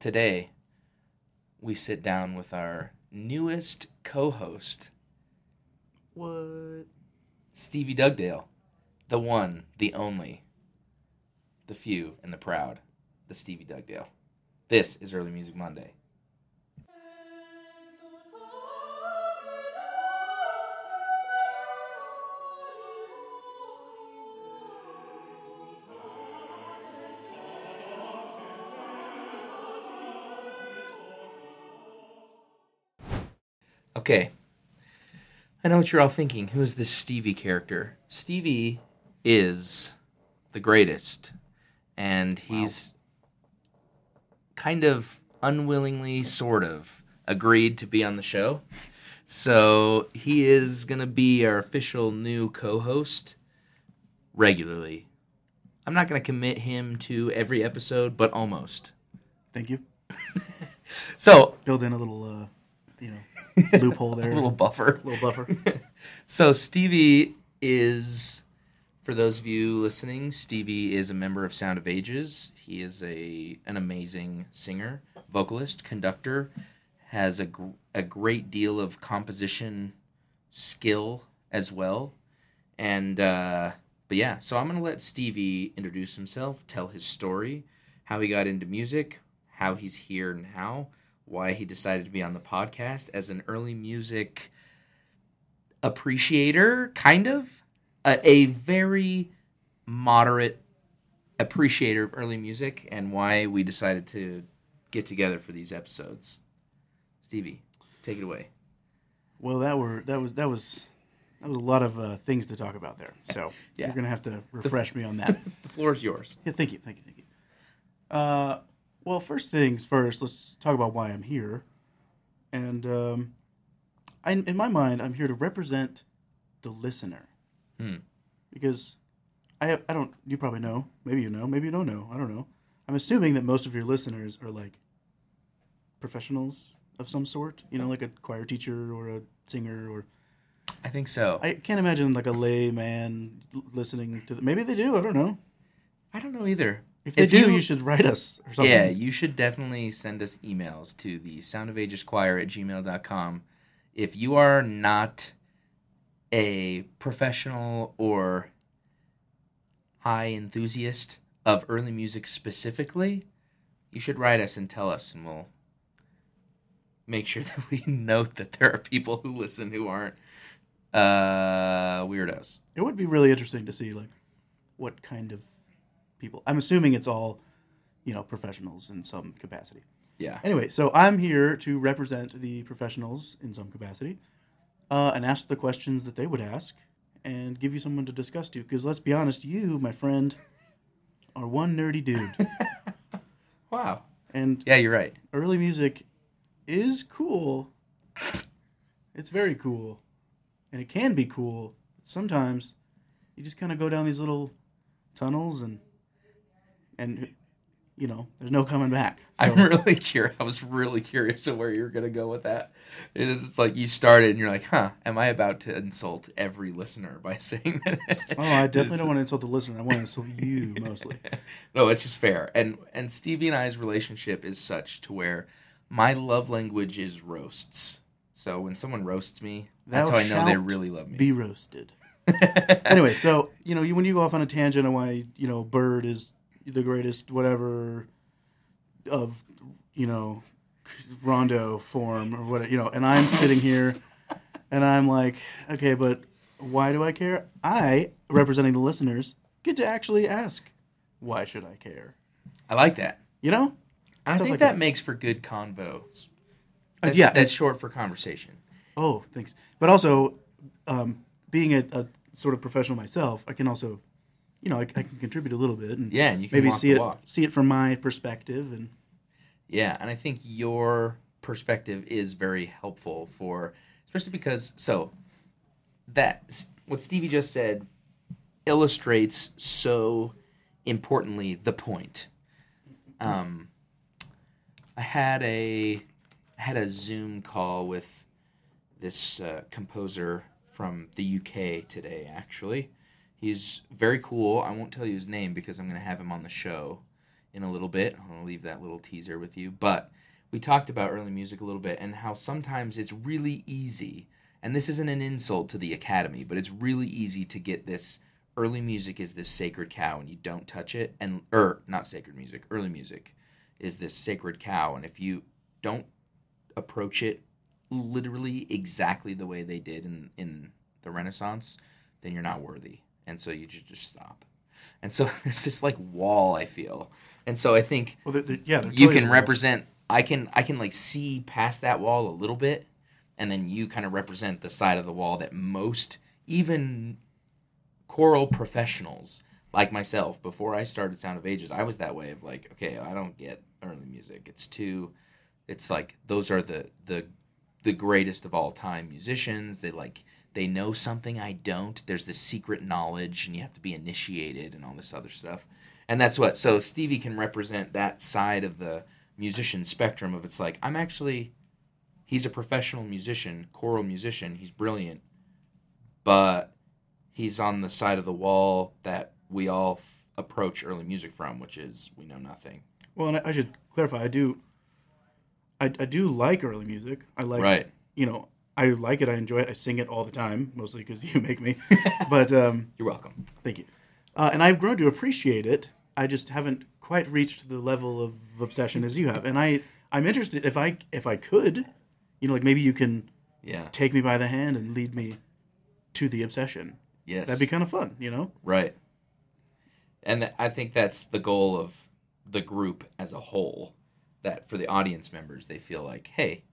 today we sit down with our newest co-host, What? Stevie Dugdale, the one, the only, the few and the proud, the Stevie Dugdale. This is Early Music Monday. Okay. I know what you're all thinking. Who is this Stevie character? Stevie is the greatest. And he's kind of unwillingly, sort of, agreed to be on the show. So he is going to be our official new co host regularly. I'm not going to commit him to every episode, but almost. Thank you. So, Build in a little, uh, you know, loophole there. a little buffer. little buffer. So Stevie is, for those of you listening, Stevie is a member of Sound of Ages. He is a an amazing singer, vocalist, conductor, has a gr- a great deal of composition skill as well, and uh, but yeah. So I'm gonna let Stevie introduce himself, tell his story, how he got into music, how he's here now, why he decided to be on the podcast as an early music appreciator, kind of a, a very moderate appreciator of early music, and why we decided to get together for these episodes. Stevie, take it away. well, that were that was that was that was a lot of uh, things to talk about there. So Yeah. you're gonna have to refresh me on that. The floor is yours. Yeah, thank you, thank you, thank you. Uh, well, first things first, let's talk about why I'm here. And um, I, in my mind, I'm here to represent the listener. Hmm. Because I, I don't, you probably know, maybe you know, maybe you don't know, I don't know. I'm assuming that most of your listeners are like professionals of some sort, you know, like a choir teacher or a singer or I think so. I, can't imagine like a layman listening to the, maybe they do, I don't know. I don't know either. If they If do, you- you, should write us or something. Yeah, you should definitely send us emails to the sound of ages choir at gmail.com. If you are not a professional or high enthusiast of early music specifically, you should write us and tell us, and we'll make sure that we note that there are people who listen who aren't uh, weirdos. It would be really interesting to see like what kind of people. I'm assuming it's all, you know, professionals in some capacity. Yeah. Anyway, so I'm here to represent the professionals in some capacity, uh, and ask the questions that they would ask, and give you someone to discuss to. Because let's be honest, you, my friend, are one nerdy dude, Wow. and Yeah, you're right. early music is cool. It's very cool. And it can be cool. But sometimes you just kind of go down these little tunnels and and you know, there's no coming back. So, I'm really curious. I was really curious of where you're going to go with that. It's like you started and you're like, huh, am I about to insult every listener by saying that? oh, I definitely don't want to insult the listener. I want to insult you mostly. no, it's just fair. And and Stevie and I's relationship is such to where my love language is roasts. So when someone roasts me, that's Thou how I know they really love me. Be roasted. anyway, so you know, you, when you go off on a tangent on why you know Byrd is the greatest, whatever, of you know, rondo form or what you know, and I'm sitting here, and I'm like, okay, but why do I care? I, representing the listeners, get to actually ask, why should I care? I like that. You know? I think like that, that. makes for good convos. Uh, yeah, that's short for conversation. Oh, thanks. But also, um, being a, a sort of professional myself, I can also, you know, I, I can contribute a little bit and Yeah, and you can maybe walk see the it walk. see it from my perspective and Yeah, and I think your perspective is very helpful for, especially because so that what Stevie just said illustrates so importantly the point. Um, I had a I had a Zoom call with this uh, composer from the UK today. Actually, he's very cool. I won't tell you his name because I'm going to have him on the show in a little bit. I'll leave that little teaser with you. But we talked about early music a little bit and how sometimes it's really easy, and this isn't an insult to the academy, but it's really easy to get this early music is this sacred cow and you don't touch it and or not sacred music, early music is this sacred cow and if you don't approach it literally exactly the way they did in in the Renaissance, then you're not worthy. And so you just just stop. And so there's this like wall I feel. And so I think Well, they're, they're, yeah, they're you can represent I can I can like see past that wall a little bit and then you kind of represent the side of the wall that most even choral professionals like myself before I started Sound of Ages I was that way of like okay I don't get early music it's too it's like those are the the the greatest of all time musicians they like they know something I don't there's this secret knowledge and you have to be initiated and all this other stuff and that's what so Stevie can represent that side of the musician spectrum of it's like I'm actually he's a professional musician choral musician he's brilliant but he's on the side of the wall that we all f- approach early music from which is we know nothing Well, and I, I should clarify. I do. I, I do like early music. I like. right You know, I like it. I enjoy it. I sing it all the time, mostly because you make me. but um, you're welcome thank you. Uh, and I've grown to appreciate it. I just haven't quite reached the level of obsession as you have. And I, I'm interested if I if I could, you know, like maybe you can yeah take me by the hand and lead me to the obsession. yes That'd be kind of fun, you know. Right. And I think that's the goal of the group as a whole. That for the audience members, they feel like, hey,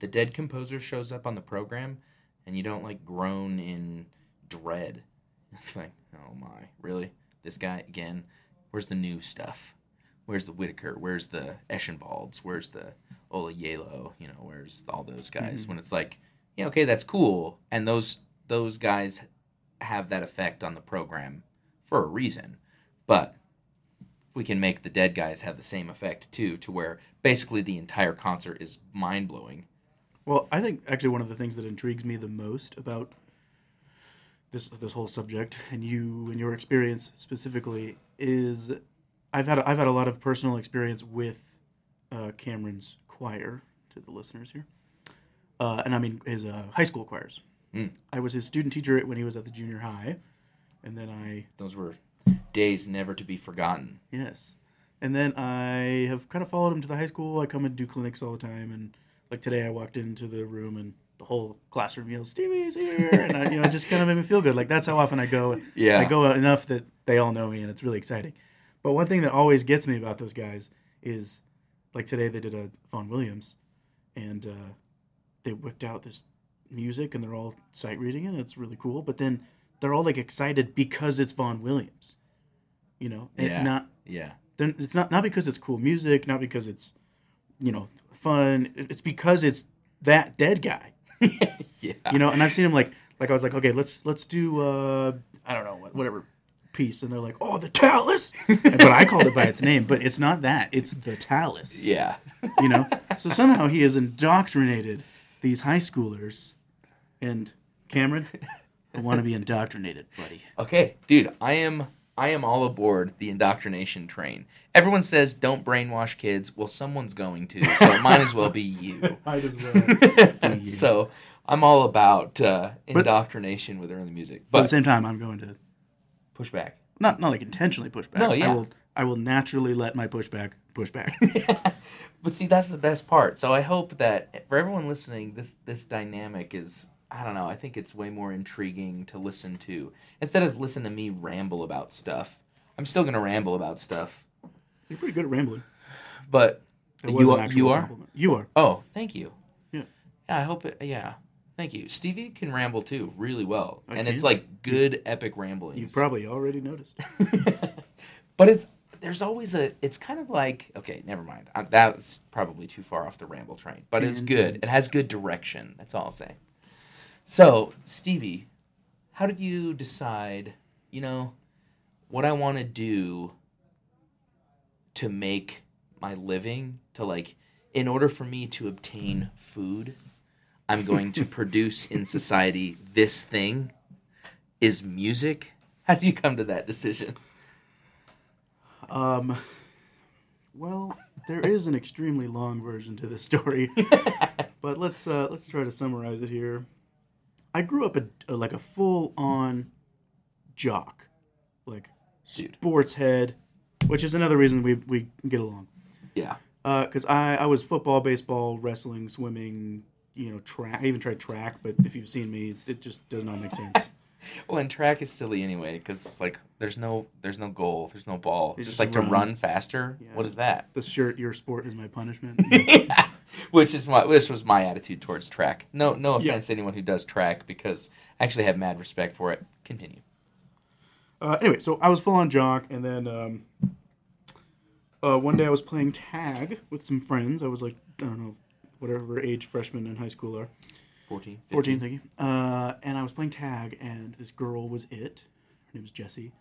the dead composer shows up on the program and you don't like groan in dread. It's like, oh my, really? This guy again? Where's the new stuff? Where's the Whitacre? Where's the Ešenvalds? Where's the Ola Gjeilo? You know, where's all those guys? Mm-hmm. When it's like, yeah, okay, that's cool. And those those guys have that effect on the program for a reason. But we can make the dead guys have the same effect too, to where basically the entire concert is mind blowing. Well, I think actually one of the things that intrigues me the most about this this whole subject and you and your experience specifically is I've had I've had a lot of personal experience with uh, Cameron's choir to the listeners here, uh, and I mean his uh, high school choirs. Mm. I was his student teacher when he was at the junior high, and then I Those were days never to be forgotten. Yes. And then I have kind of followed him to the high school. I come and do clinics all the time. And like today, I walked into the room and the whole classroom yells, Stevie's here. And I, you know, it just kind of made me feel good. Like that's how often I go. Yeah. I go enough that they all know me and it's really exciting. But one thing that always gets me about those guys is like today they did a Vaughan Williams and uh, they whipped out this music and they're all sight reading it. And it's really cool. But then they're all like excited because it's Vaughan Williams. You know, and Yeah. not Yeah. then it's not not because it's cool music, not because it's you know fun. It's because it's that dead guy. yeah. You know, and I've seen him like like I was like, okay, let's let's do uh I don't know whatever piece, and they're like, oh, the Tallis, but I called it by its name, but it's not that. It's the Tallis. Yeah. You know, so somehow he has indoctrinated these high schoolers, and Cameron, I want to be indoctrinated, buddy. Okay, dude, I am I am all aboard the indoctrination train. Everyone says don't brainwash kids. Well, someone's going to, so it might as well be you. Might as well. you. so I'm all about uh, indoctrination with early music, But at the same time, I'm going to push back. not not like intentionally push back. No, yeah. I will I will naturally let my pushback push back. But see, that's the best part. So I hope that for everyone listening, this this dynamic is I don't know. I think it's way more intriguing to listen to instead of listen to me ramble about stuff. I'm still gonna ramble about stuff, You're pretty good at rambling. but It was you an are, actual you are. compliment. You are. Oh, thank you. Yeah. Yeah, I hope it. Yeah, thank you. Stevie can ramble too, really well, I and it's can. like good epic rambling. You probably already noticed. but it's there's always a. It's kind of like okay, never mind. Uh, That's probably too far off the ramble train, but it's good. It has good direction. That's all I'll say. So Stevie, how did you decide? You know, what I want to do to make my living to like in order for me to obtain food i'm going to produce in society this thing is music how did you come to that decision Um, Well, there is an extremely long version to this story, but let's uh, let's try to summarize it here. I grew up a, a like a full on jock, like Dude. sports head, which is another reason we we get along. Yeah. Uh, because I I was football, baseball, wrestling, swimming, you know, track. I even tried track, but if you've seen me, it just does not make sense. Well, and track is silly anyway because it's like there's no there's no goal, there's no ball. You just, just like to run. run faster. Yeah. What is that? the shirt, your sport is my punishment. which is my which was my attitude towards track. No no Yeah. offense to anyone who does track because I actually have mad respect for it. Continue. Uh, anyway, so I was full on jock, and then um, uh, one day I was playing tag with some friends. I was like, I don't know, whatever age freshmen in high school are. 14. 14, thank you. Uh, and I was playing tag, and this girl was it. Her name was Jessie,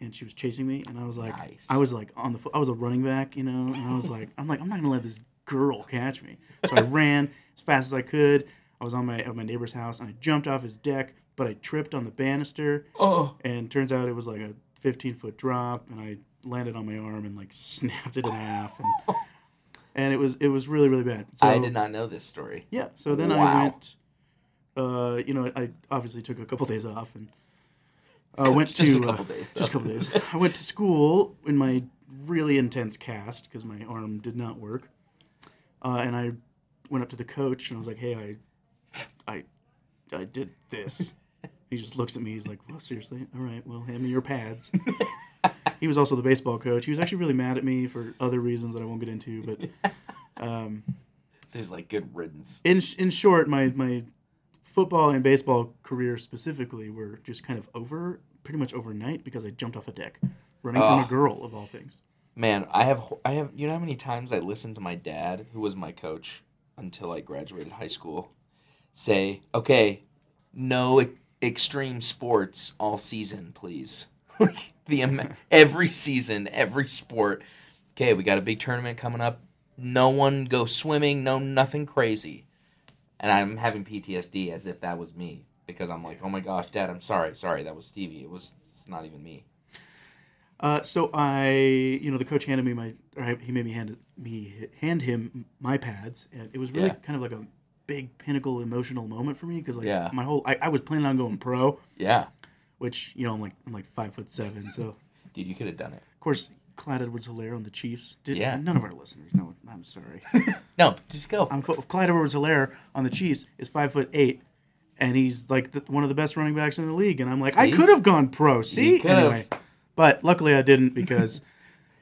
and she was chasing me, and I was like, Nice. I was like on the, fo- I was a running back, you know, and I was like, I'm like, I'm not gonna let this girl catch me. So I ran as fast as I could. I was on my at my neighbor's house, and I jumped off his deck, but I tripped on the banister, Oh. and turns out it was like a 15 foot drop, and I landed on my arm and like snapped it in half, and and it was it was really really bad. So, I did not know this story. Yeah. So then I went. Uh, you know, I obviously took a couple days off and uh, went Just to a couple uh, days, Just a couple days. I went to school in my really intense cast because my arm did not work, uh, and I went up to the coach and I was like, "Hey, I, I, I did this." he just looks at me. He's like, "Well, seriously? All right. Well, hand me your pads." he was also the baseball coach. He was actually really mad at me for other reasons that I won't get into, but. Um, So he's like good riddance. in in short, my my football and baseball career specifically were just kind of over pretty much overnight because I jumped off a deck, running from a Oh. girl of all things. Man, I have I have you know how many times I listened to my dad, who was my coach until I graduated high school, say, "Okay, no e- extreme sports all season, please." the every season, every sport. Okay, we got a big tournament coming up. No one go swimming, no nothing crazy. And I'm having PTSD as if that was me because I'm like, "Oh my gosh, dad, I'm sorry. Sorry, that was Stevie. It was it's not even me." Uh, so I, you know, the coach handed me my, or he made me hand me hand him my pads, and it was really Yeah. kind of like a big pinnacle emotional moment for me because like Yeah. my whole, I, I was planning on going pro, Yeah. which you know I'm like I'm like five foot seven, so Dude, you could have done it. of course Clyde Edwards-Helaire on the Chiefs. Did, Yeah. None of our listeners know. I'm sorry. No, just go. I'm Clyde Edwards-Helaire on the Chiefs is five foot eight, and he's like the, one of the best running backs in the league. And I'm like, I could have gone pro. See, anyway, but luckily I didn't because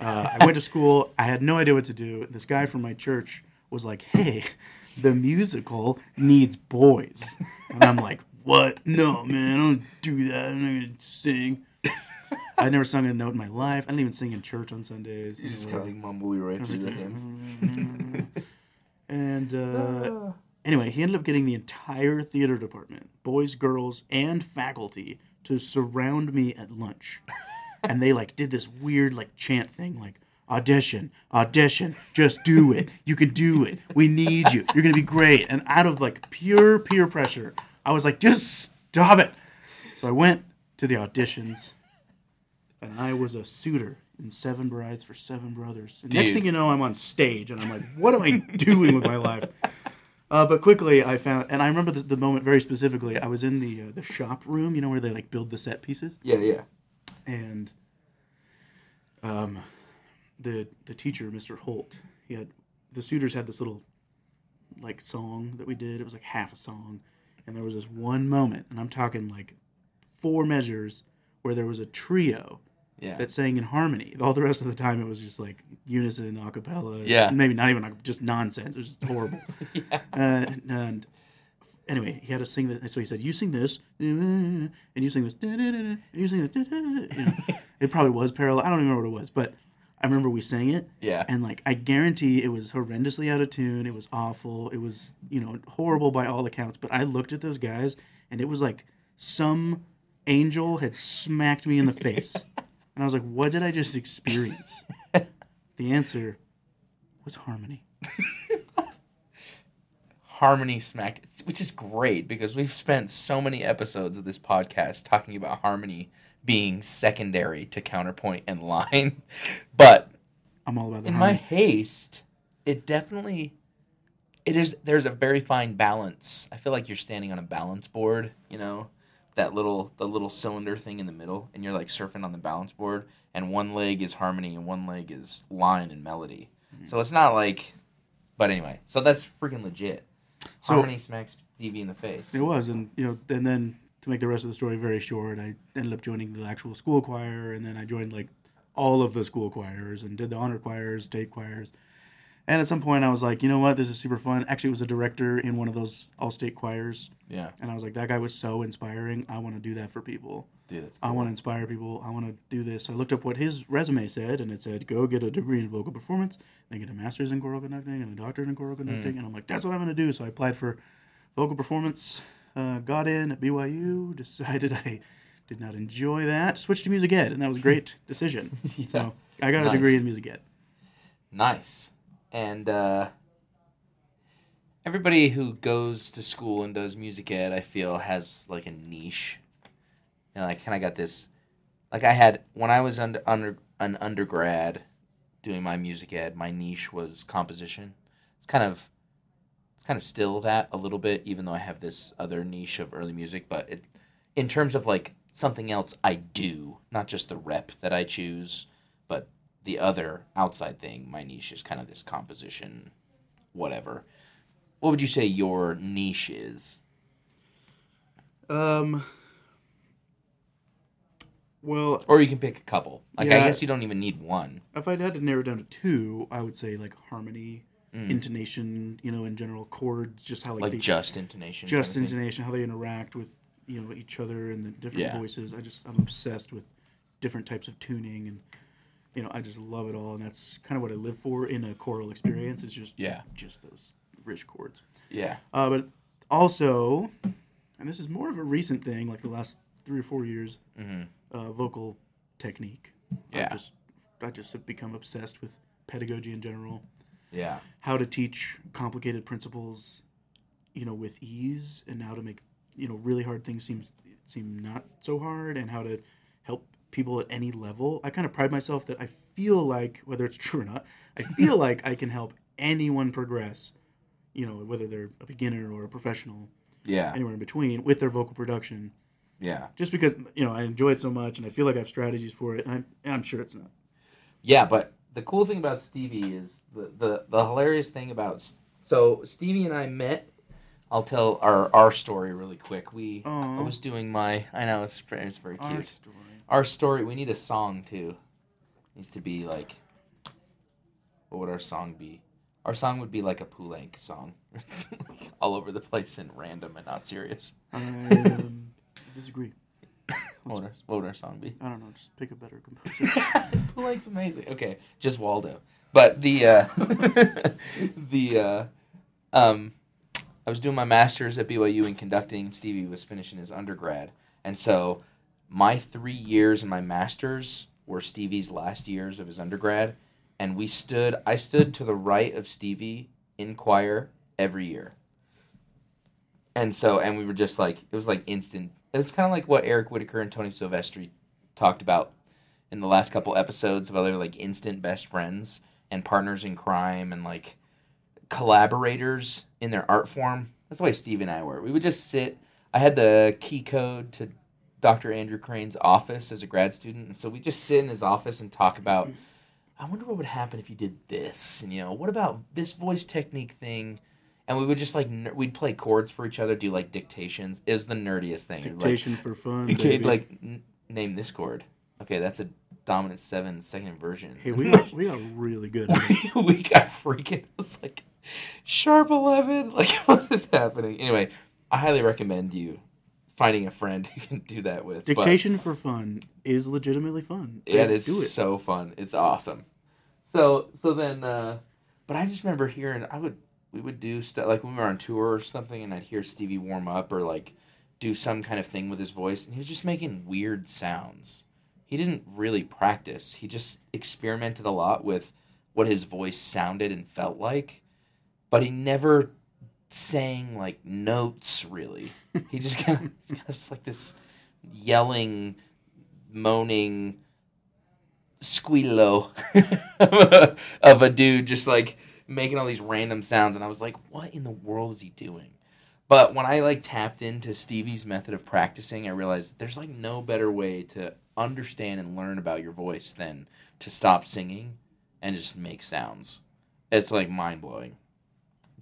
uh, I went to school. I had no idea what to do. This guy from my church was like, Hey, the musical needs boys, and I'm like, What? No, man, I don't do that. I'm not gonna sing. I never sung a note in my life. I didn't even sing in church on Sundays. You just kind of like mumble your way through the hymn. and uh, anyway, he ended up getting the entire theater department, boys, girls, and faculty, to surround me at lunch. And they like did this weird like chant thing, like audition, audition, just do it. You can do it. We need you. You're gonna be great. And out of like pure peer pressure, I was like, just stop it. So I went to the auditions, and I was a suitor in Seven Brides for Seven Brothers. And next thing you know, I'm on stage, and I'm like, what am I doing with my life? Uh, but quickly, I found, and I remember the, the moment very specifically. I was in the uh, the shop room, you know, where they like build the set pieces, Yeah, yeah. And um, the the teacher, Mr. Holt, he had the suitors had this little like song that we did. It was like half a song, and there was this one moment, and I'm talking like four measures where there was a trio Yeah. that sang in harmony. All the rest of the time, it was just like unison, a cappella. Yeah. maybe not even just nonsense. It was just horrible. yeah. uh, and anyway, he had to sing this. So he said, "You sing this, and you sing this, and you sing this." You know, it probably was parallel. I don't even remember what it was, but I remember we sang it. Yeah. And like, I guarantee it was horrendously out of tune. It was awful. It was, you know, horrible by all accounts. But I looked at those guys, and it was like some angel had smacked me in the face, and I was like, "What did I just experience?" the answer was harmony. Harmony smacked, which is great because we've spent so many episodes of this podcast talking about harmony being secondary to counterpoint and line. But I'm all about the in my haste, it definitely it is there's a very fine balance. I feel like you're standing on a balance board, you know, that little the little cylinder thing in the middle and you're like surfing on the balance board and one leg is harmony and one leg is line and melody. Mm-hmm. So it's not like but anyway, so that's freaking legit. So- harmony smacks Stevie in the face. It was, and you know, and then to make the rest of the story very short, I ended up joining the actual school choir, and then I joined like all of the school choirs and did the honor choirs, state choirs. And at some point, I was like, you know what, this is super fun. Actually, it was a director in one of those all-state choirs, Yeah. and I was like, that guy was so inspiring. I want to do that for people. Dude, that's I want to inspire people. I want to do this. So I looked up what his resume said, and it said, go get a degree in vocal performance, then get a master's in choral conducting and a doctorate in choral conducting. And I'm like, that's what I'm going to do. So I applied for vocal performance, uh, got in at BYU, decided I did not enjoy that, switched to music ed, and that was a great decision. Yeah. So I got a degree in music ed. Nice. And uh, everybody who goes to school and does music ed, I feel, has like a niche. You know, I kind of got this. Like I had when I was under, under an undergrad doing my music ed, my niche was composition. It's kind of it's kind of still that a little bit, even though I have this other niche of early music. But it, in terms of like something else I do, not just the rep that I choose, but the other outside thing, my niche is kind of this composition, whatever. What would you say your niche is? Um, well, Or you can pick a couple. Like I guess you don't even need one. if I had to narrow down to two, I would say like harmony, Mm. intonation, you know, in general, chords, just how like, Like they just intonation. just kind of thing. intonation, how they interact with you know each other and the different Yeah. voices. I just I'm obsessed with different types of tuning and you know I just love it all, and that's kind of what I live for in a choral experience. Is just Yeah. just those rich chords. Yeah. Uh, but also, and this is more of a recent thing, like the last three or four years, hmm uh, vocal technique. Yeah. I just I just have become obsessed with pedagogy in general Yeah. how to teach complicated principles, you know, with ease, and how to make you know really hard things seem seem not so hard, and how to people at any level. I kind of pride myself that I feel like whether it's true or not, I feel like I can help anyone progress. You know, whether they're a beginner or a professional, Yeah. anywhere in between, with their vocal production. Yeah. Just because you know I enjoy it so much, and I feel like I have strategies for it, and I'm, and I'm sure it's not. Yeah, but the cool thing about Stevie is the the, the hilarious thing about so Stevie and I met. I'll tell our our story really quick. We I was doing my I know it's very- it's very cute. Our story. Our story. We need a song too. Needs to be like. What would our song be? Our song would be like a Poulenc song, It's like all over the place and random and not serious. I um, disagree. What would, our, what would our song be? I don't know. Just pick a better composer. Poulenc's amazing. Okay, just Waldo. But the uh, the uh, um, I was doing my master's at BYU in conducting. Stevie was finishing his undergrad, and so my three years in my master's were Stevie's last years of his undergrad, and we stood. I stood to the right of Stevie in choir every year, and so and we were just like it was like instant. It's kind of like what Eric Whitacre and Tony Silvestri talked about in the last couple episodes about they're like instant best friends and partners in crime and like collaborators in their art form. That's the way Steve and I were. We would just sit. I had the key code to Dr. Andrew Crane's office as a grad student, and so we just sit in his office and talk about. I wonder what would happen if you did this, and you know, what about this voice technique thing? And we would just like ner- we'd play chords for each other, do like dictations. Is the nerdiest thing. Like, Dictation for fun. Baby. like n- name this chord. Okay, that's a dominant seven second inversion. hey, we got we got really good. At it. we got freaking. It was like sharp eleven. Like what is happening? Anyway, I highly recommend you finding a friend you can do that with. but- Dictation for fun is legitimately fun. yeah, it is do it. so fun. It's awesome. So so then, uh, but I just remember hearing I would we would do stuff like when we were on tour or something, and I'd hear Stevie warm up or like do some kind of thing with his voice, and he was just making weird sounds. He didn't really practice. He just experimented a lot with what his voice sounded and felt like, but he never sang like notes really. He just kind of just like this yelling, moaning squealo of, a, of a dude just like making all these random sounds, and I was like, what in the world is he doing? But when I like tapped into Stevie's method of practicing, I realized there's like no better way to understand and learn about your voice than to stop singing and just make sounds. It's like mind blowing.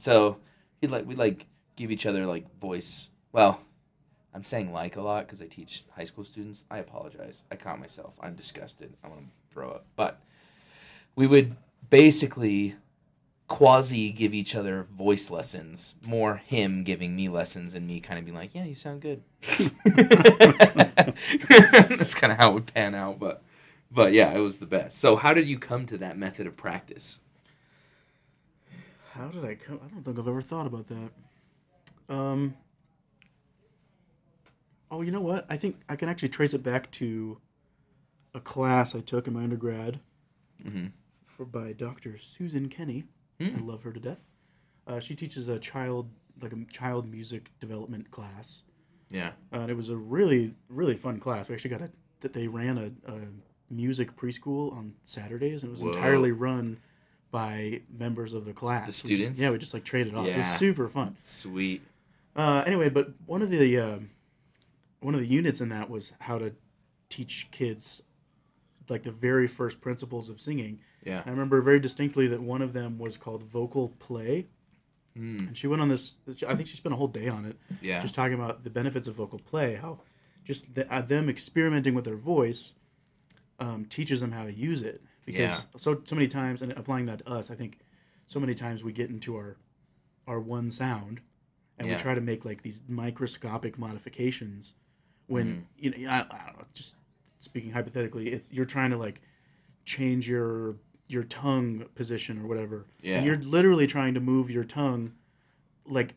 So he'd like we like give each other like voice. Well, I'm saying like a lot because I teach high school students. I apologize. I caught myself. I'm disgusted. I want to throw up. But we would basically quasi give each other voice lessons. More him giving me lessons and me kind of being like, "Yeah, you sound good." That's kind of how it would pan out, but but yeah, it was the best. So, how did you come to that method of practice? How did I come? I don't think I've ever thought about that. Um. Oh, you know what? I think I can actually trace it back to a class I took in my undergrad Mm-hmm. for by Dr. Susan Kenny. I love her to death. Uh, she teaches a child like a child music development class. Yeah. Uh, and it was a really really fun class. We actually got a that they ran a, a music preschool on Saturdays, and it was Whoa. entirely run by members of the class. The We just- students? yeah, we just like traded off. It Yeah. was super fun. Sweet. Uh, anyway, but one of the um one of the units in that was how to teach kids like the very first principles of singing. Yeah. I remember very distinctly that one of them was called vocal play, Mm. and she went on this. I think she spent a whole day on it, Yeah. just talking about the benefits of vocal play. How just the, uh, them experimenting with their voice um, teaches them how to use it. Because Yeah. so so many times, and applying that to us, I think so many times we get into our our one sound, and Yeah. we try to make like these microscopic modifications. When Mm. you know, I, I don't know, just speaking hypothetically, it's you're trying to like change your your tongue position or whatever, Yeah. and you're literally trying to move your tongue like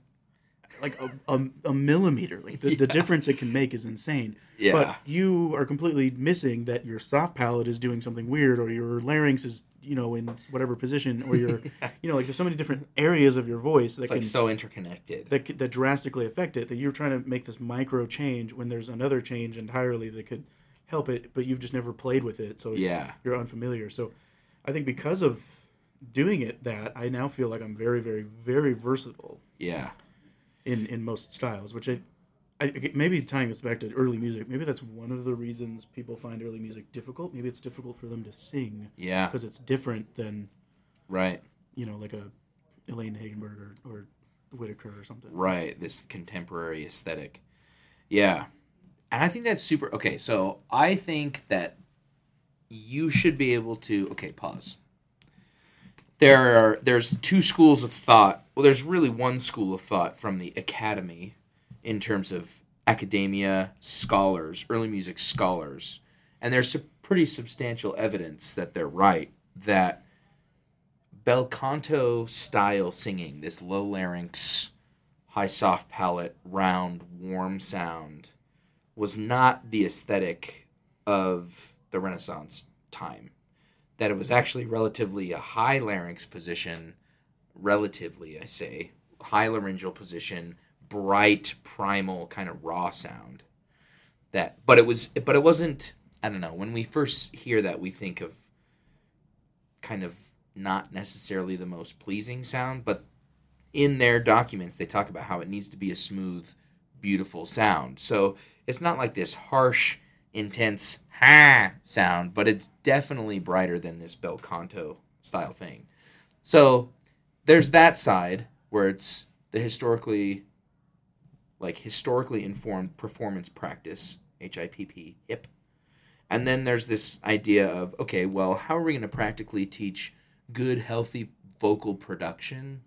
like a, a, a millimeter. Like the, the difference it can make is insane. Yeah. But you are completely missing that your soft palate is doing something weird, or your larynx is you know in whatever position, or your you know like there's so many different areas of your voice that It's can like so interconnected. that that drastically affect it. That you're trying to make this micro change when there's another change entirely that could help it, but you've just never played with it, so Yeah. you're unfamiliar. So I think because of doing it that I now feel like I'm very very very versatile Yeah. In in most styles, which I, I maybe tying this back to early music. Maybe that's one of the reasons people find early music difficult. Maybe it's difficult for them to sing Yeah. because it's different than Right. you know like a Elaine Hagenberg or, or Whitacre or something. Right. This contemporary aesthetic. Yeah. And I think that's super. Okay. So I think that you should be able to. Okay. Pause. There are there's two schools of thought. Well, there's really one school of thought from the academy in terms of academia scholars, early music scholars, and there's some pretty substantial evidence that they're right that bel canto style singing, this low larynx, high soft palate, round, warm sound, was not the aesthetic of the Renaissance time. That it was actually relatively a high larynx position, relatively, I say, high laryngeal position, bright, primal, kind of raw sound. That, but it was, but it wasn't. I don't know. When we first hear that, we think of kind of not necessarily the most pleasing sound, but in their documents they talk about how it needs to be a smooth, beautiful sound. So it's not like this harsh, intense ha sound, but it's definitely brighter than this bel canto style thing. So there's that side where it's the historically like historically informed performance practice, HIPP, hip. And then there's this idea of okay, well, how are we going to practically teach good, healthy vocal production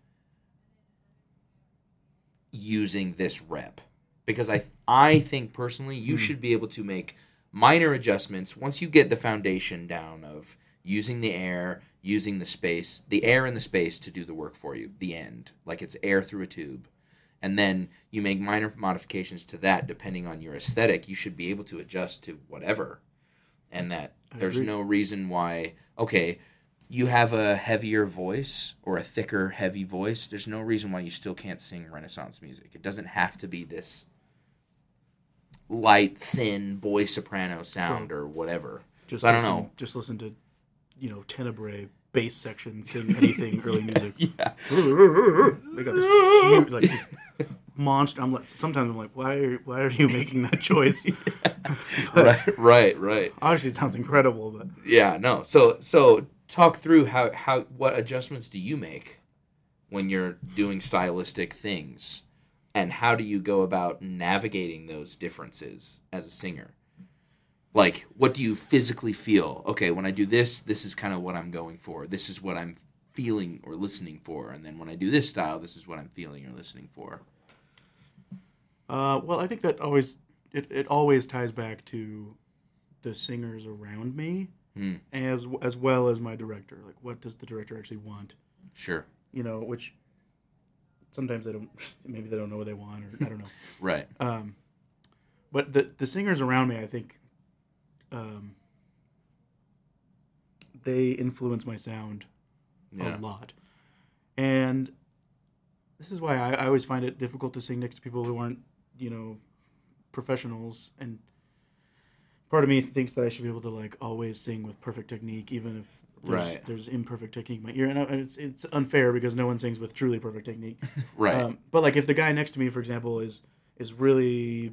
using this rep? Because I I think personally, you hmm. should be able to make minor adjustments once you get the foundation down of using the air, using the space, the air and the space to do the work for you. The end, like it's air through a tube and then you make minor modifications to that depending on your aesthetic you should be able to adjust to whatever and that I there's agree. no reason why okay you have a heavier voice or a thicker heavy voice there's no reason why you still can't sing renaissance music it doesn't have to be this light thin boy soprano sound or whatever Just So I don't know. Just listen to you know tenebrae bass section sing anything early music. Yeah. they got this huge, like this monster. I'm like sometimes I'm like, why are why are you making that choice? right, right, right. Obviously, it sounds incredible, but Yeah, no. So so talk through how how what adjustments do you make when you're doing stylistic things and how do you go about navigating those differences as a singer? Like what do you physically feel? Okay, when I do this, this is kind of what I'm going for. This is what I'm feeling or listening for. And then when I do this style, this is what I'm feeling or listening for. uh, well, I think that always it, it always ties back to the singers around me Hmm. as as well as my director. Like, what does the director actually want? Sure. You know, which sometimes they don't. Maybe they don't know what they want, or I don't know. Right. Um, but the the singers around me, I think, um, they influence my sound Yeah. a lot, and this is why I, I always find it difficult to sing next to people who aren't, you know, professionals. And part of me thinks that I should be able to like always sing with perfect technique, even if there's, Right. there's imperfect technique in my ear. And it's it's unfair because no one sings with truly perfect technique. Right. Um, but like if the guy next to me, for example, is is really,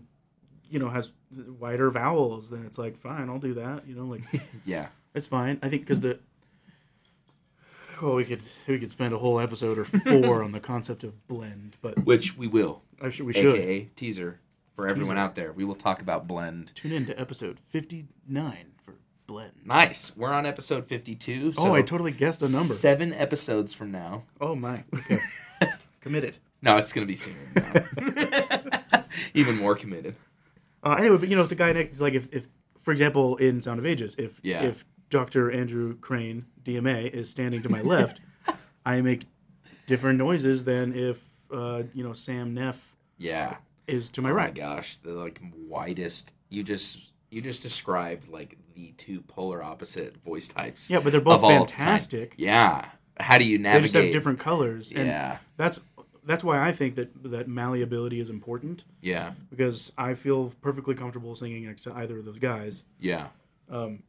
you know, has wider vowels, then it's like fine, I'll do that. You know, like yeah. it's fine. I think because the well, we could we could spend a whole episode or four on the concept of blend, but Which we will. I should we should AKA teaser for everyone out there. We will talk about blend. tune in to episode fifty nine blend. Nice. We're on episode 52. So oh, I totally guessed the number. Seven episodes from now. Oh my, okay. committed. No, it's going to be sooner than that. Even more committed. Uh, anyway, but you know, if the guy next, like, if, if for example, in Sound of Ages, if Yeah. if Doctor Andrew Crane, DMA, is standing to my left, I make different noises than if uh, you know Sam Neff Yeah. is to my Oh my right. gosh. The like widest. You just you just described like the two polar opposite voice types. Yeah, but they're both fantastic. Yeah. How do you navigate? They just have different colors, and Yeah. that's that's why I think that that malleability is important Yeah. because I feel perfectly comfortable singing next to either of those guys. Yeah. Um,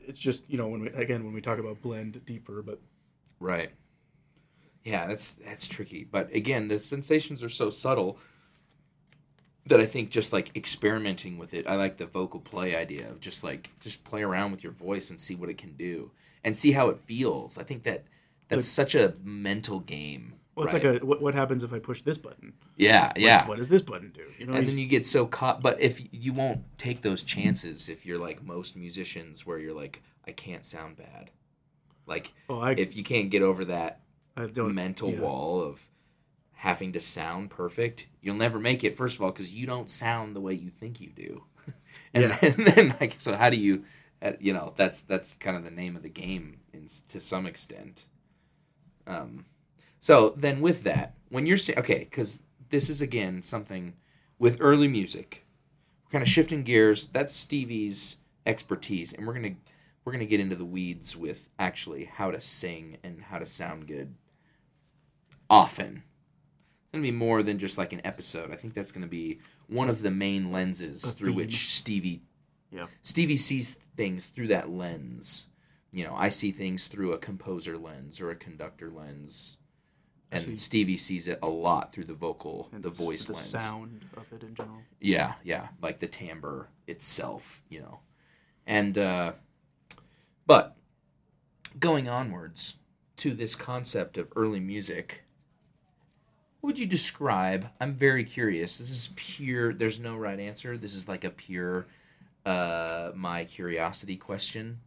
it's just you know when we again when we talk about blend deeper, but Right. Yeah, that's that's tricky. But again, the sensations are so subtle that I think just like experimenting with it, I like the vocal play idea of just like just play around with your voice and see what it can do and see how it feels. I think that that's such a mental game. well, it's right? like a what, what happens if I push this button? yeah, What- yeah. What does this button do? You know, and you then you get so caught but if you won't take those chances if you're like most musicians where you're like I can't sound bad. Like Oh, I, if you can't get over that mental yeah. wall of having to sound perfect, you'll never make it. First of all, because you don't sound the way you think you do, and, Yeah. and then like so, how do you, uh, you know, that's that's kind of the name of the game in, to some extent. Um, so then with that, when you're okay, because this is again something with early music, we're kind of shifting gears. That's Stevie's expertise, and we're gonna we're gonna get into the weeds with actually how to sing and how to sound good. Often, it's gonna be more than just like an episode. I think that's gonna be one of the main lenses A through theme. which Stevie Yeah. Stevie sees things through that lens. You know, I see things through a composer lens or a conductor lens. I see. And Stevie sees it a lot through the vocal, And the voice the lens. sound of it in general. Yeah, yeah, like the timbre itself, you know. And uh but going onwards to this concept of early music, what would you describe? I'm very curious. This is pure there's no right answer. This is like a pure uh my curiosity question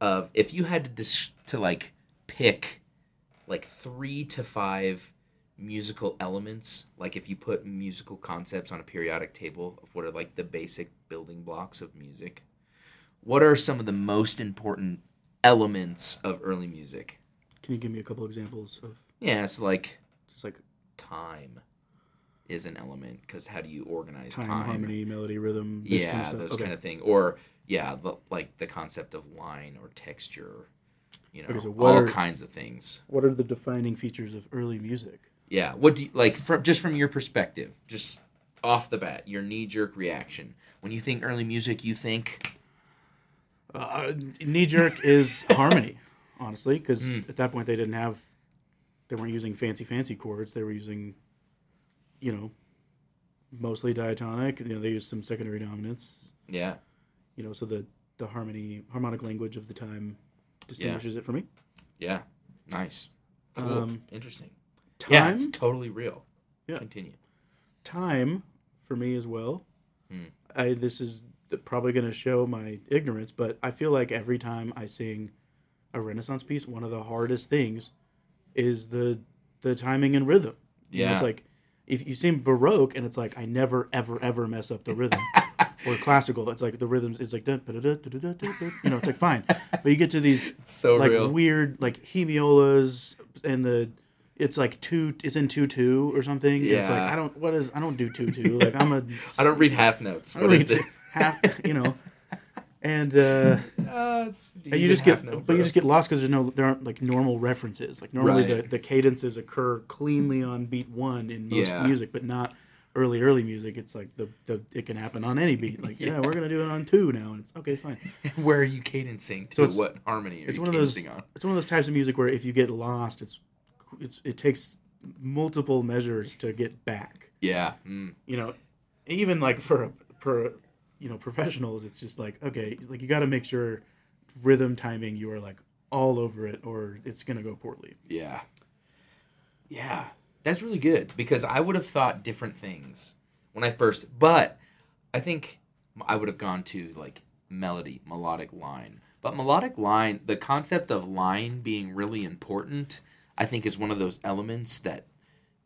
of if you had to dis- to like pick like 3 to 5 musical elements like if you put musical concepts on a periodic table of what are like the basic building blocks of music what are some of the most important elements of early music Can you give me a couple examples of yeah it's like just like time is an element because how do you organize time, time, harmony, melody, rhythm? This yeah kind of those Okay. kind of thing or yeah the, like the concept of line or texture you know Okay, so all are- kinds of things What are the defining features of early music? Yeah. What do you like from just from your perspective, just off the bat, your knee jerk reaction when you think early music? You think Uh, knee jerk is harmony, honestly, because Mm. at that point they didn't have, they weren't using fancy fancy chords. They were using, you know, mostly diatonic. You know, they used some secondary dominants. Yeah. You know, so the the harmony harmonic language of the time distinguishes it for me. Yeah. Nice. Cool. Um, Interesting. Time, Yeah, it's totally real. Yeah. Continue. time for me as well. Hmm. I this is probably going to show my ignorance, but I feel like every time I sing a Renaissance piece, one of the hardest things is the the timing and rhythm. You know, Yeah. it's like if you sing Baroque and it's like I never ever ever mess up the rhythm. or classical, it's like the rhythms. It's like you know, it's like fine, but you get to these so like real. weird like hemiolas and the it's like two it's in two two or something. and It's like Yeah. I don't what is I don't do two two. Like I'm a I don't read half notes. What is What don't is read this? half you know. And uh Uh, it's, and you just get but you just get lost because there's no there aren't like normal references. Like normally Right. the, the cadences occur cleanly on beat one in most Yeah. music, but not early early music. It's like the, the it can happen on any beat. Like yeah, we're gonna do it on two now, and it's okay, fine. Where are you cadencing to? So it's- what harmony are It's you one of those. on? It's one of those types of music where if you get lost, it's it's it takes multiple measures to get back. Yeah. Mm. You know, even like for for you know professionals, it's just like okay, like you got to make sure rhythm timing you are like all over it, or it's gonna go poorly. Yeah. Yeah. That's really good because I would have thought different things when I first, but I think I would have gone to like melody, melodic line. But melodic line, the concept of line being really important, I think is one of those elements that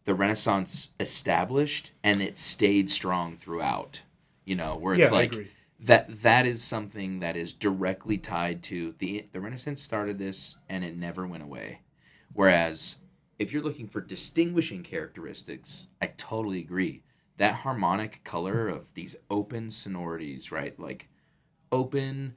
the Renaissance established and it stayed strong throughout. You know, where it's Yeah, like that that is something that is directly tied to the the Renaissance started this and it never went away. Whereas if you're looking for distinguishing characteristics, I totally agree. That harmonic color of these open sonorities, right? Like open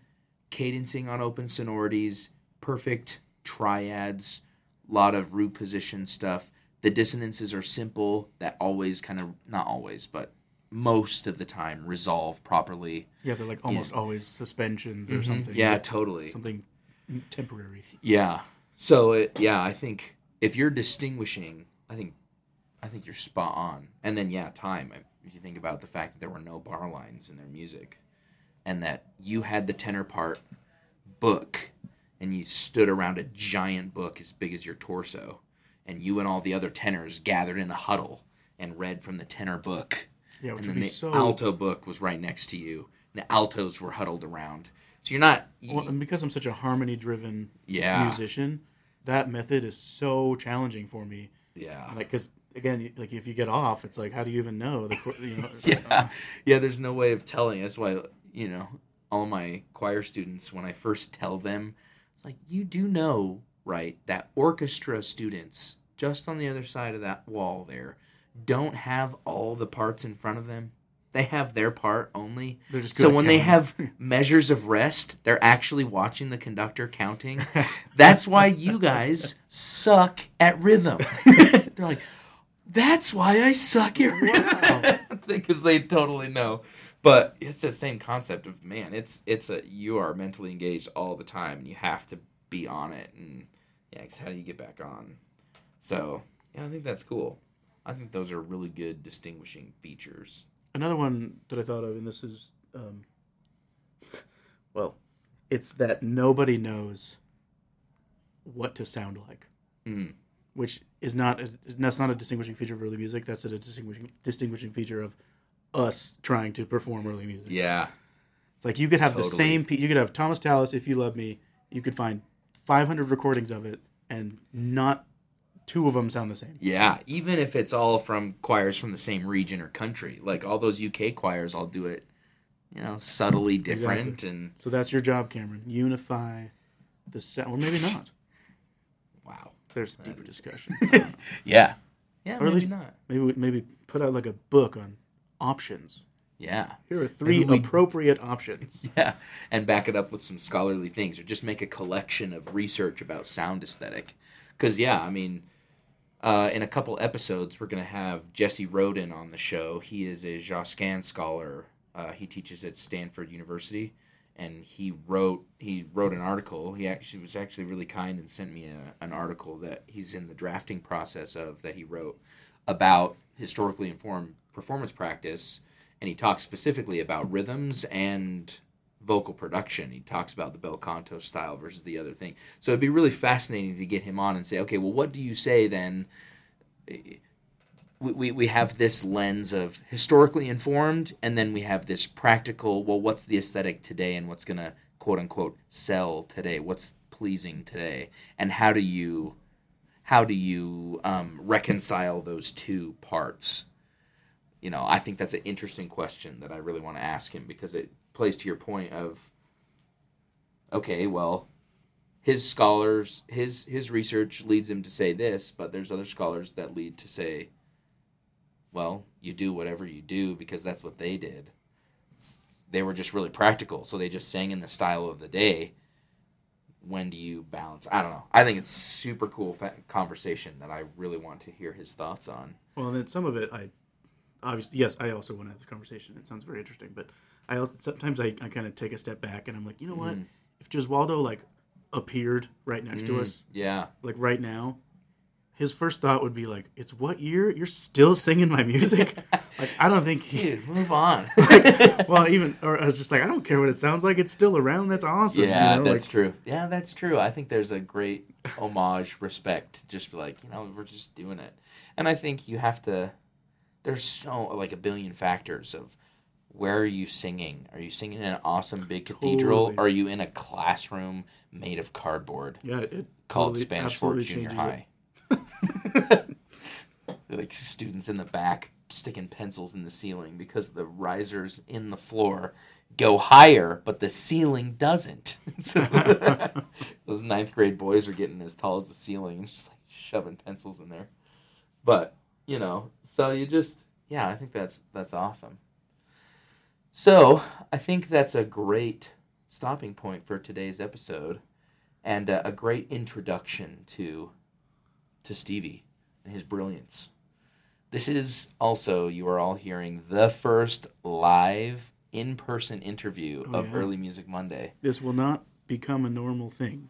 cadencing on open sonorities, perfect triads, a lot of root position stuff. The dissonances are simple that always kind of not always, but most of the time resolve properly. Yeah, they're like almost always suspensions or something. Mm-hmm. Yeah, totally. something temporary. Yeah. So it, yeah, I think if you're distinguishing, I think I think you're spot on. And then yeah, time. If you think about the fact that there were no bar lines in their music, and that you had the tenor part book, and you stood around a giant book as big as your torso, and you and all the other tenors gathered in a huddle and read from the tenor book. Yeah, which and then be the so. alto book was right next to you. The altos were huddled around. So you're not. Well, and because I'm such a harmony-driven yeah. musician, that method is so challenging for me. Yeah. Like, because again, like if you get off, it's like, how do you even know? The, you know, like, yeah uh-huh. yeah there's no way of telling that's why you know all my choir students when i first tell them it's like you do know right that orchestra students just on the other side of that wall there don't have all the parts in front of them they have their part only They're just good so when they have measures of rest they're actually watching the conductor counting that's why you guys suck at rhythm they're like that's why I suck at rhythm because they totally know. But it's the same concept of man. It's it's a you are mentally engaged all the time, and you have to be on it. And yeah, 'cause how do you get back on? So yeah, I think that's cool. I think those are really good distinguishing features. Another one that I thought of, and this is, um, well, it's that nobody knows what to sound like, Mm. which is not a, that's not a distinguishing feature of early music. That's a distinguishing distinguishing feature of us trying to perform early music. Yeah, It's like you could have the same. You could have Thomas Tallis, "If You Love Me." You could find 500 recordings of it, and not two of them sound the same. yeah. Even if it's all from choirs from the same region or country, like all those UK choirs, all do it, you know, subtly different and So that's your job, Cameron. Unify the sound, or maybe not. wow. There's deeper is- discussion. Yeah, yeah, Or maybe at least- not. maybe we- maybe put out like a book on options. Yeah. Here are three we- appropriate options. Yeah, and back it up with some scholarly things, or just make a collection of research about sound aesthetic. Because yeah, I mean, uh, in a couple episodes, we're gonna have Jesse Rodin on the show. He is a Josquin scholar. Uh, he teaches at Stanford University, and he wrote he wrote an article. He actually was actually really kind and sent me a, an article that he's in the drafting process of that he wrote about historically informed performance practice, and he talks specifically about rhythms and vocal production. He talks about the bel canto style versus the other thing. So it'd be really fascinating to get him on and say, okay, well, what do you say then? We, we, we have this lens of historically informed, and then we have this practical, well, what's the aesthetic today and what's going to quote unquote sell today? What's pleasing today? And how do you how do you um, reconcile those two parts? You know, I think that's an interesting question that I really want to ask him because it plays to your point of okay, well, his scholars, his his research leads him to say this, but there's other scholars that lead to say, well, you do whatever you do because that's what they did. They were just really practical, so they just sang in the style of the day. When do you balance? I don't know. I think it's super cool conversation that I really want to hear his thoughts on. Well, and then some of it, I obviously yes, I also want to have this conversation. It sounds very interesting, but I also, sometimes I, I kind of take a step back and I'm like, you know what? Mm. If Gesualdo like appeared right next to mm, us, Yeah, like right now, his first thought would be like, "It's what year? You're still singing my music?" like I don't think he. dude, move on. Well, even or I was just like, I don't care what it sounds like. It's still around. That's awesome. Yeah, you know? that's like, true. Yeah, that's true. I think there's a great homage, respect. Just be like, you know, we're just doing it. And I think you have to. There's so like a billion factors of where are you singing? Are you singing in an awesome big cathedral? Totally. Or are you in a classroom made of cardboard Yeah, it called totally- Spanish Fort Junior High? like students in the back sticking pencils in the ceiling because the risers in the floor go higher, but the ceiling doesn't. so those ninth grade boys are getting as tall as the ceiling and just like shoving pencils in there. But you know, so you just yeah, I think that's that's awesome. So I think that's a great stopping point for today's episode, and uh, a great introduction to to Stevie and his brilliance. This is also you are all hearing the first live in person interview Oh, of yeah. Early Music Monday. this will not become a normal thing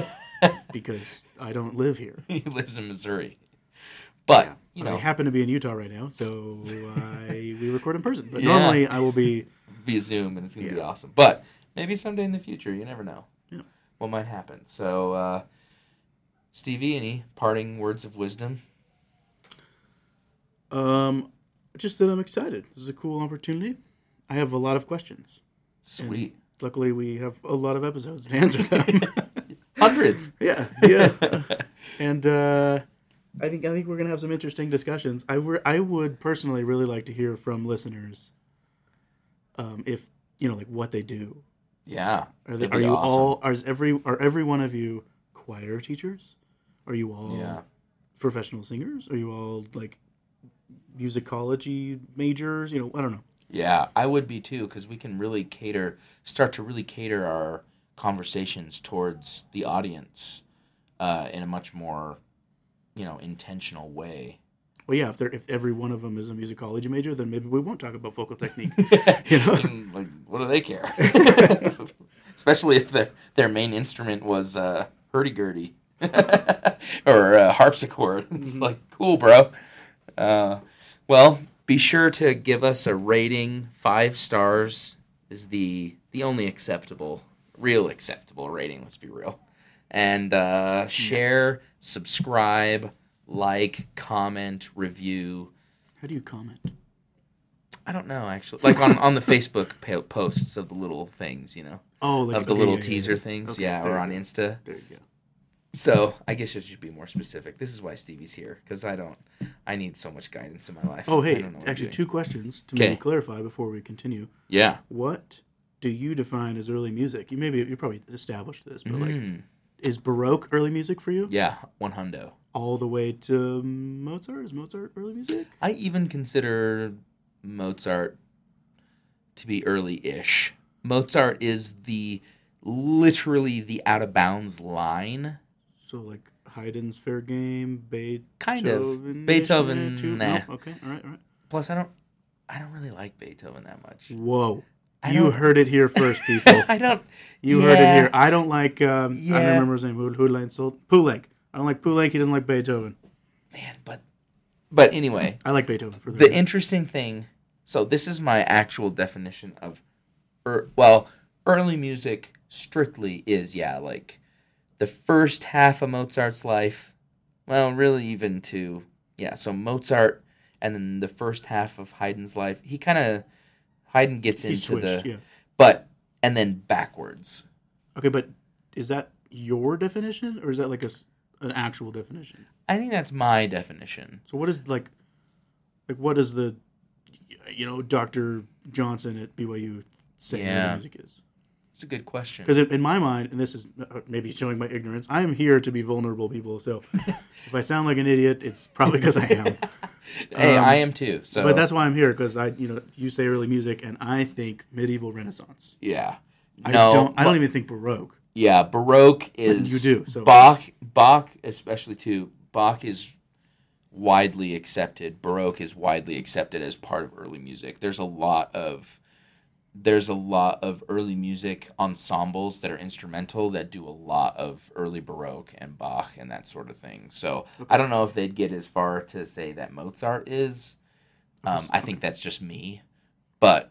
because I don't live here. he lives in Missouri, but you I happen to be in Utah right now, so I, we record in person. But Yeah. normally I will be. via Zoom, and it's gonna be awesome. But maybe someday in the future, you never know Yeah. what might happen. So, uh, Stevie, any parting words of wisdom? Um, just that I'm excited. This is a cool opportunity. I have a lot of questions. Sweet, Luckily, we have a lot of episodes to answer them. hundreds. yeah, yeah. and uh, I think I think we're gonna have some interesting discussions. I were I would personally really like to hear from listeners. Um, if you know, like what they do. Yeah, Are, they, are you awesome. all? Are every are every one of you choir teachers? Are you all Yeah. professional singers? Are you all like musicology majors? You know, I don't know. Yeah, I would be too, because we can really cater, start to really cater our conversations towards the audience uh, in a much more, you know, intentional way. Well, yeah, if they're if every one of them is a musicology major, then maybe we won't talk about vocal technique. You know? Like, what do they care? Especially if their their main instrument was uh, hurdy gurdy or uh, harpsichord. It's like cool, bro. Uh, well, be sure to give us a rating. Five stars is the the only acceptable, real acceptable rating. Let's be real. And uh, share, subscribe, like, comment, review. How do you comment? I don't know actually. Like on, on the Facebook po- posts of the little things, you know, Oh, like of the okay, little yeah, teaser yeah. things, Okay, yeah, or on go. Insta. There you go. So I guess you should be more specific. This is why Stevie's here because I don't. I need so much guidance in my life. Oh, hey, actually, two questions to maybe clarify before we continue. Yeah. What do you define as early music? You maybe you probably established this, but like, Mm. Is Baroque early music for you? Yeah. One hundo. All the way to Mozart? Is Mozart early music? I even consider Mozart to be early-ish. Mozart is the literally the out of bounds line. So like Haydn's Fair Game, Beethoven. Kind of. Beethoven, eh, too? nah. No? Okay, all right, all right. Plus, I don't. I don't really like Beethoven that much. Whoa. I you heard it here first, people. I don't. You heard it here. I don't like. Um, I don't remember his name. Who who Poulenc. I don't like Poulenc. He doesn't like Beethoven. Man, but but anyway, I like Beethoven for the. the interesting thing. So this is my actual definition of, er, well, early music strictly is yeah like, the first half of Mozart's life. Well, really, even to yeah. So Mozart, and then the first half of Haydn's life. He kind of Haydn gets into switched. the yeah. but and then backwards. Okay, but is that your definition or is that like a an actual definition? I think that's my definition. So what is like, like what is the, you know, Doctor Johnson at BYU say Yeah. music is? It's a good question. Because in my mind, and this is uh, maybe showing my ignorance, I am here to be vulnerable, people. So if I sound like an idiot, it's probably because I am. Hey, Um, I am too. So, But that's why I'm here because I, you know, you say early music, and I think medieval Renaissance. yeah. I No, don't. I don't even think Baroque. Yeah, Baroque is you do, so- Bach. Bach, especially too. Bach is widely accepted. Baroque is widely accepted as part of early music. There's a lot of there's a lot of early music ensembles that are instrumental that do a lot of early Baroque and Bach and that sort of thing. So I don't know if they'd get as far to say that Mozart is. Um, I think that's just me, but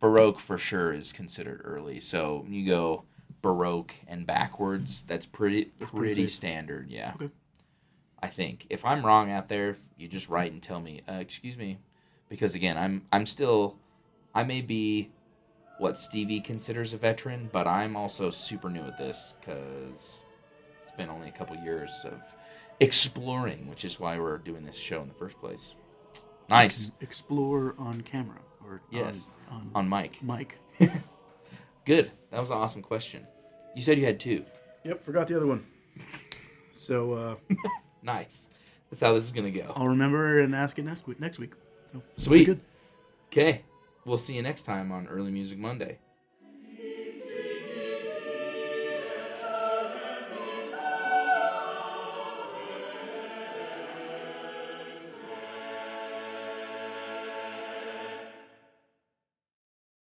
Baroque for sure is considered early. So when you go Baroque and backwards, that's pretty pretty pretty standard. Yeah. Okay. I think if I'm wrong out there, you just write and tell me. Uh, excuse me, because again, I'm I'm still, I may be what Stevie considers a veteran, but I'm also super new at this because it's been only a couple years of exploring, which is why we're doing this show in the first place. Nice Explore on camera or Yes. on, on mic. on mic. Good. That was an awesome question. You said you had two. Yep, forgot the other one. So uh, Nice. That's how this is gonna go. I'll remember and ask it next week. Next week. So Sweet. good. Okay. We'll see you next time on Early Music Monday.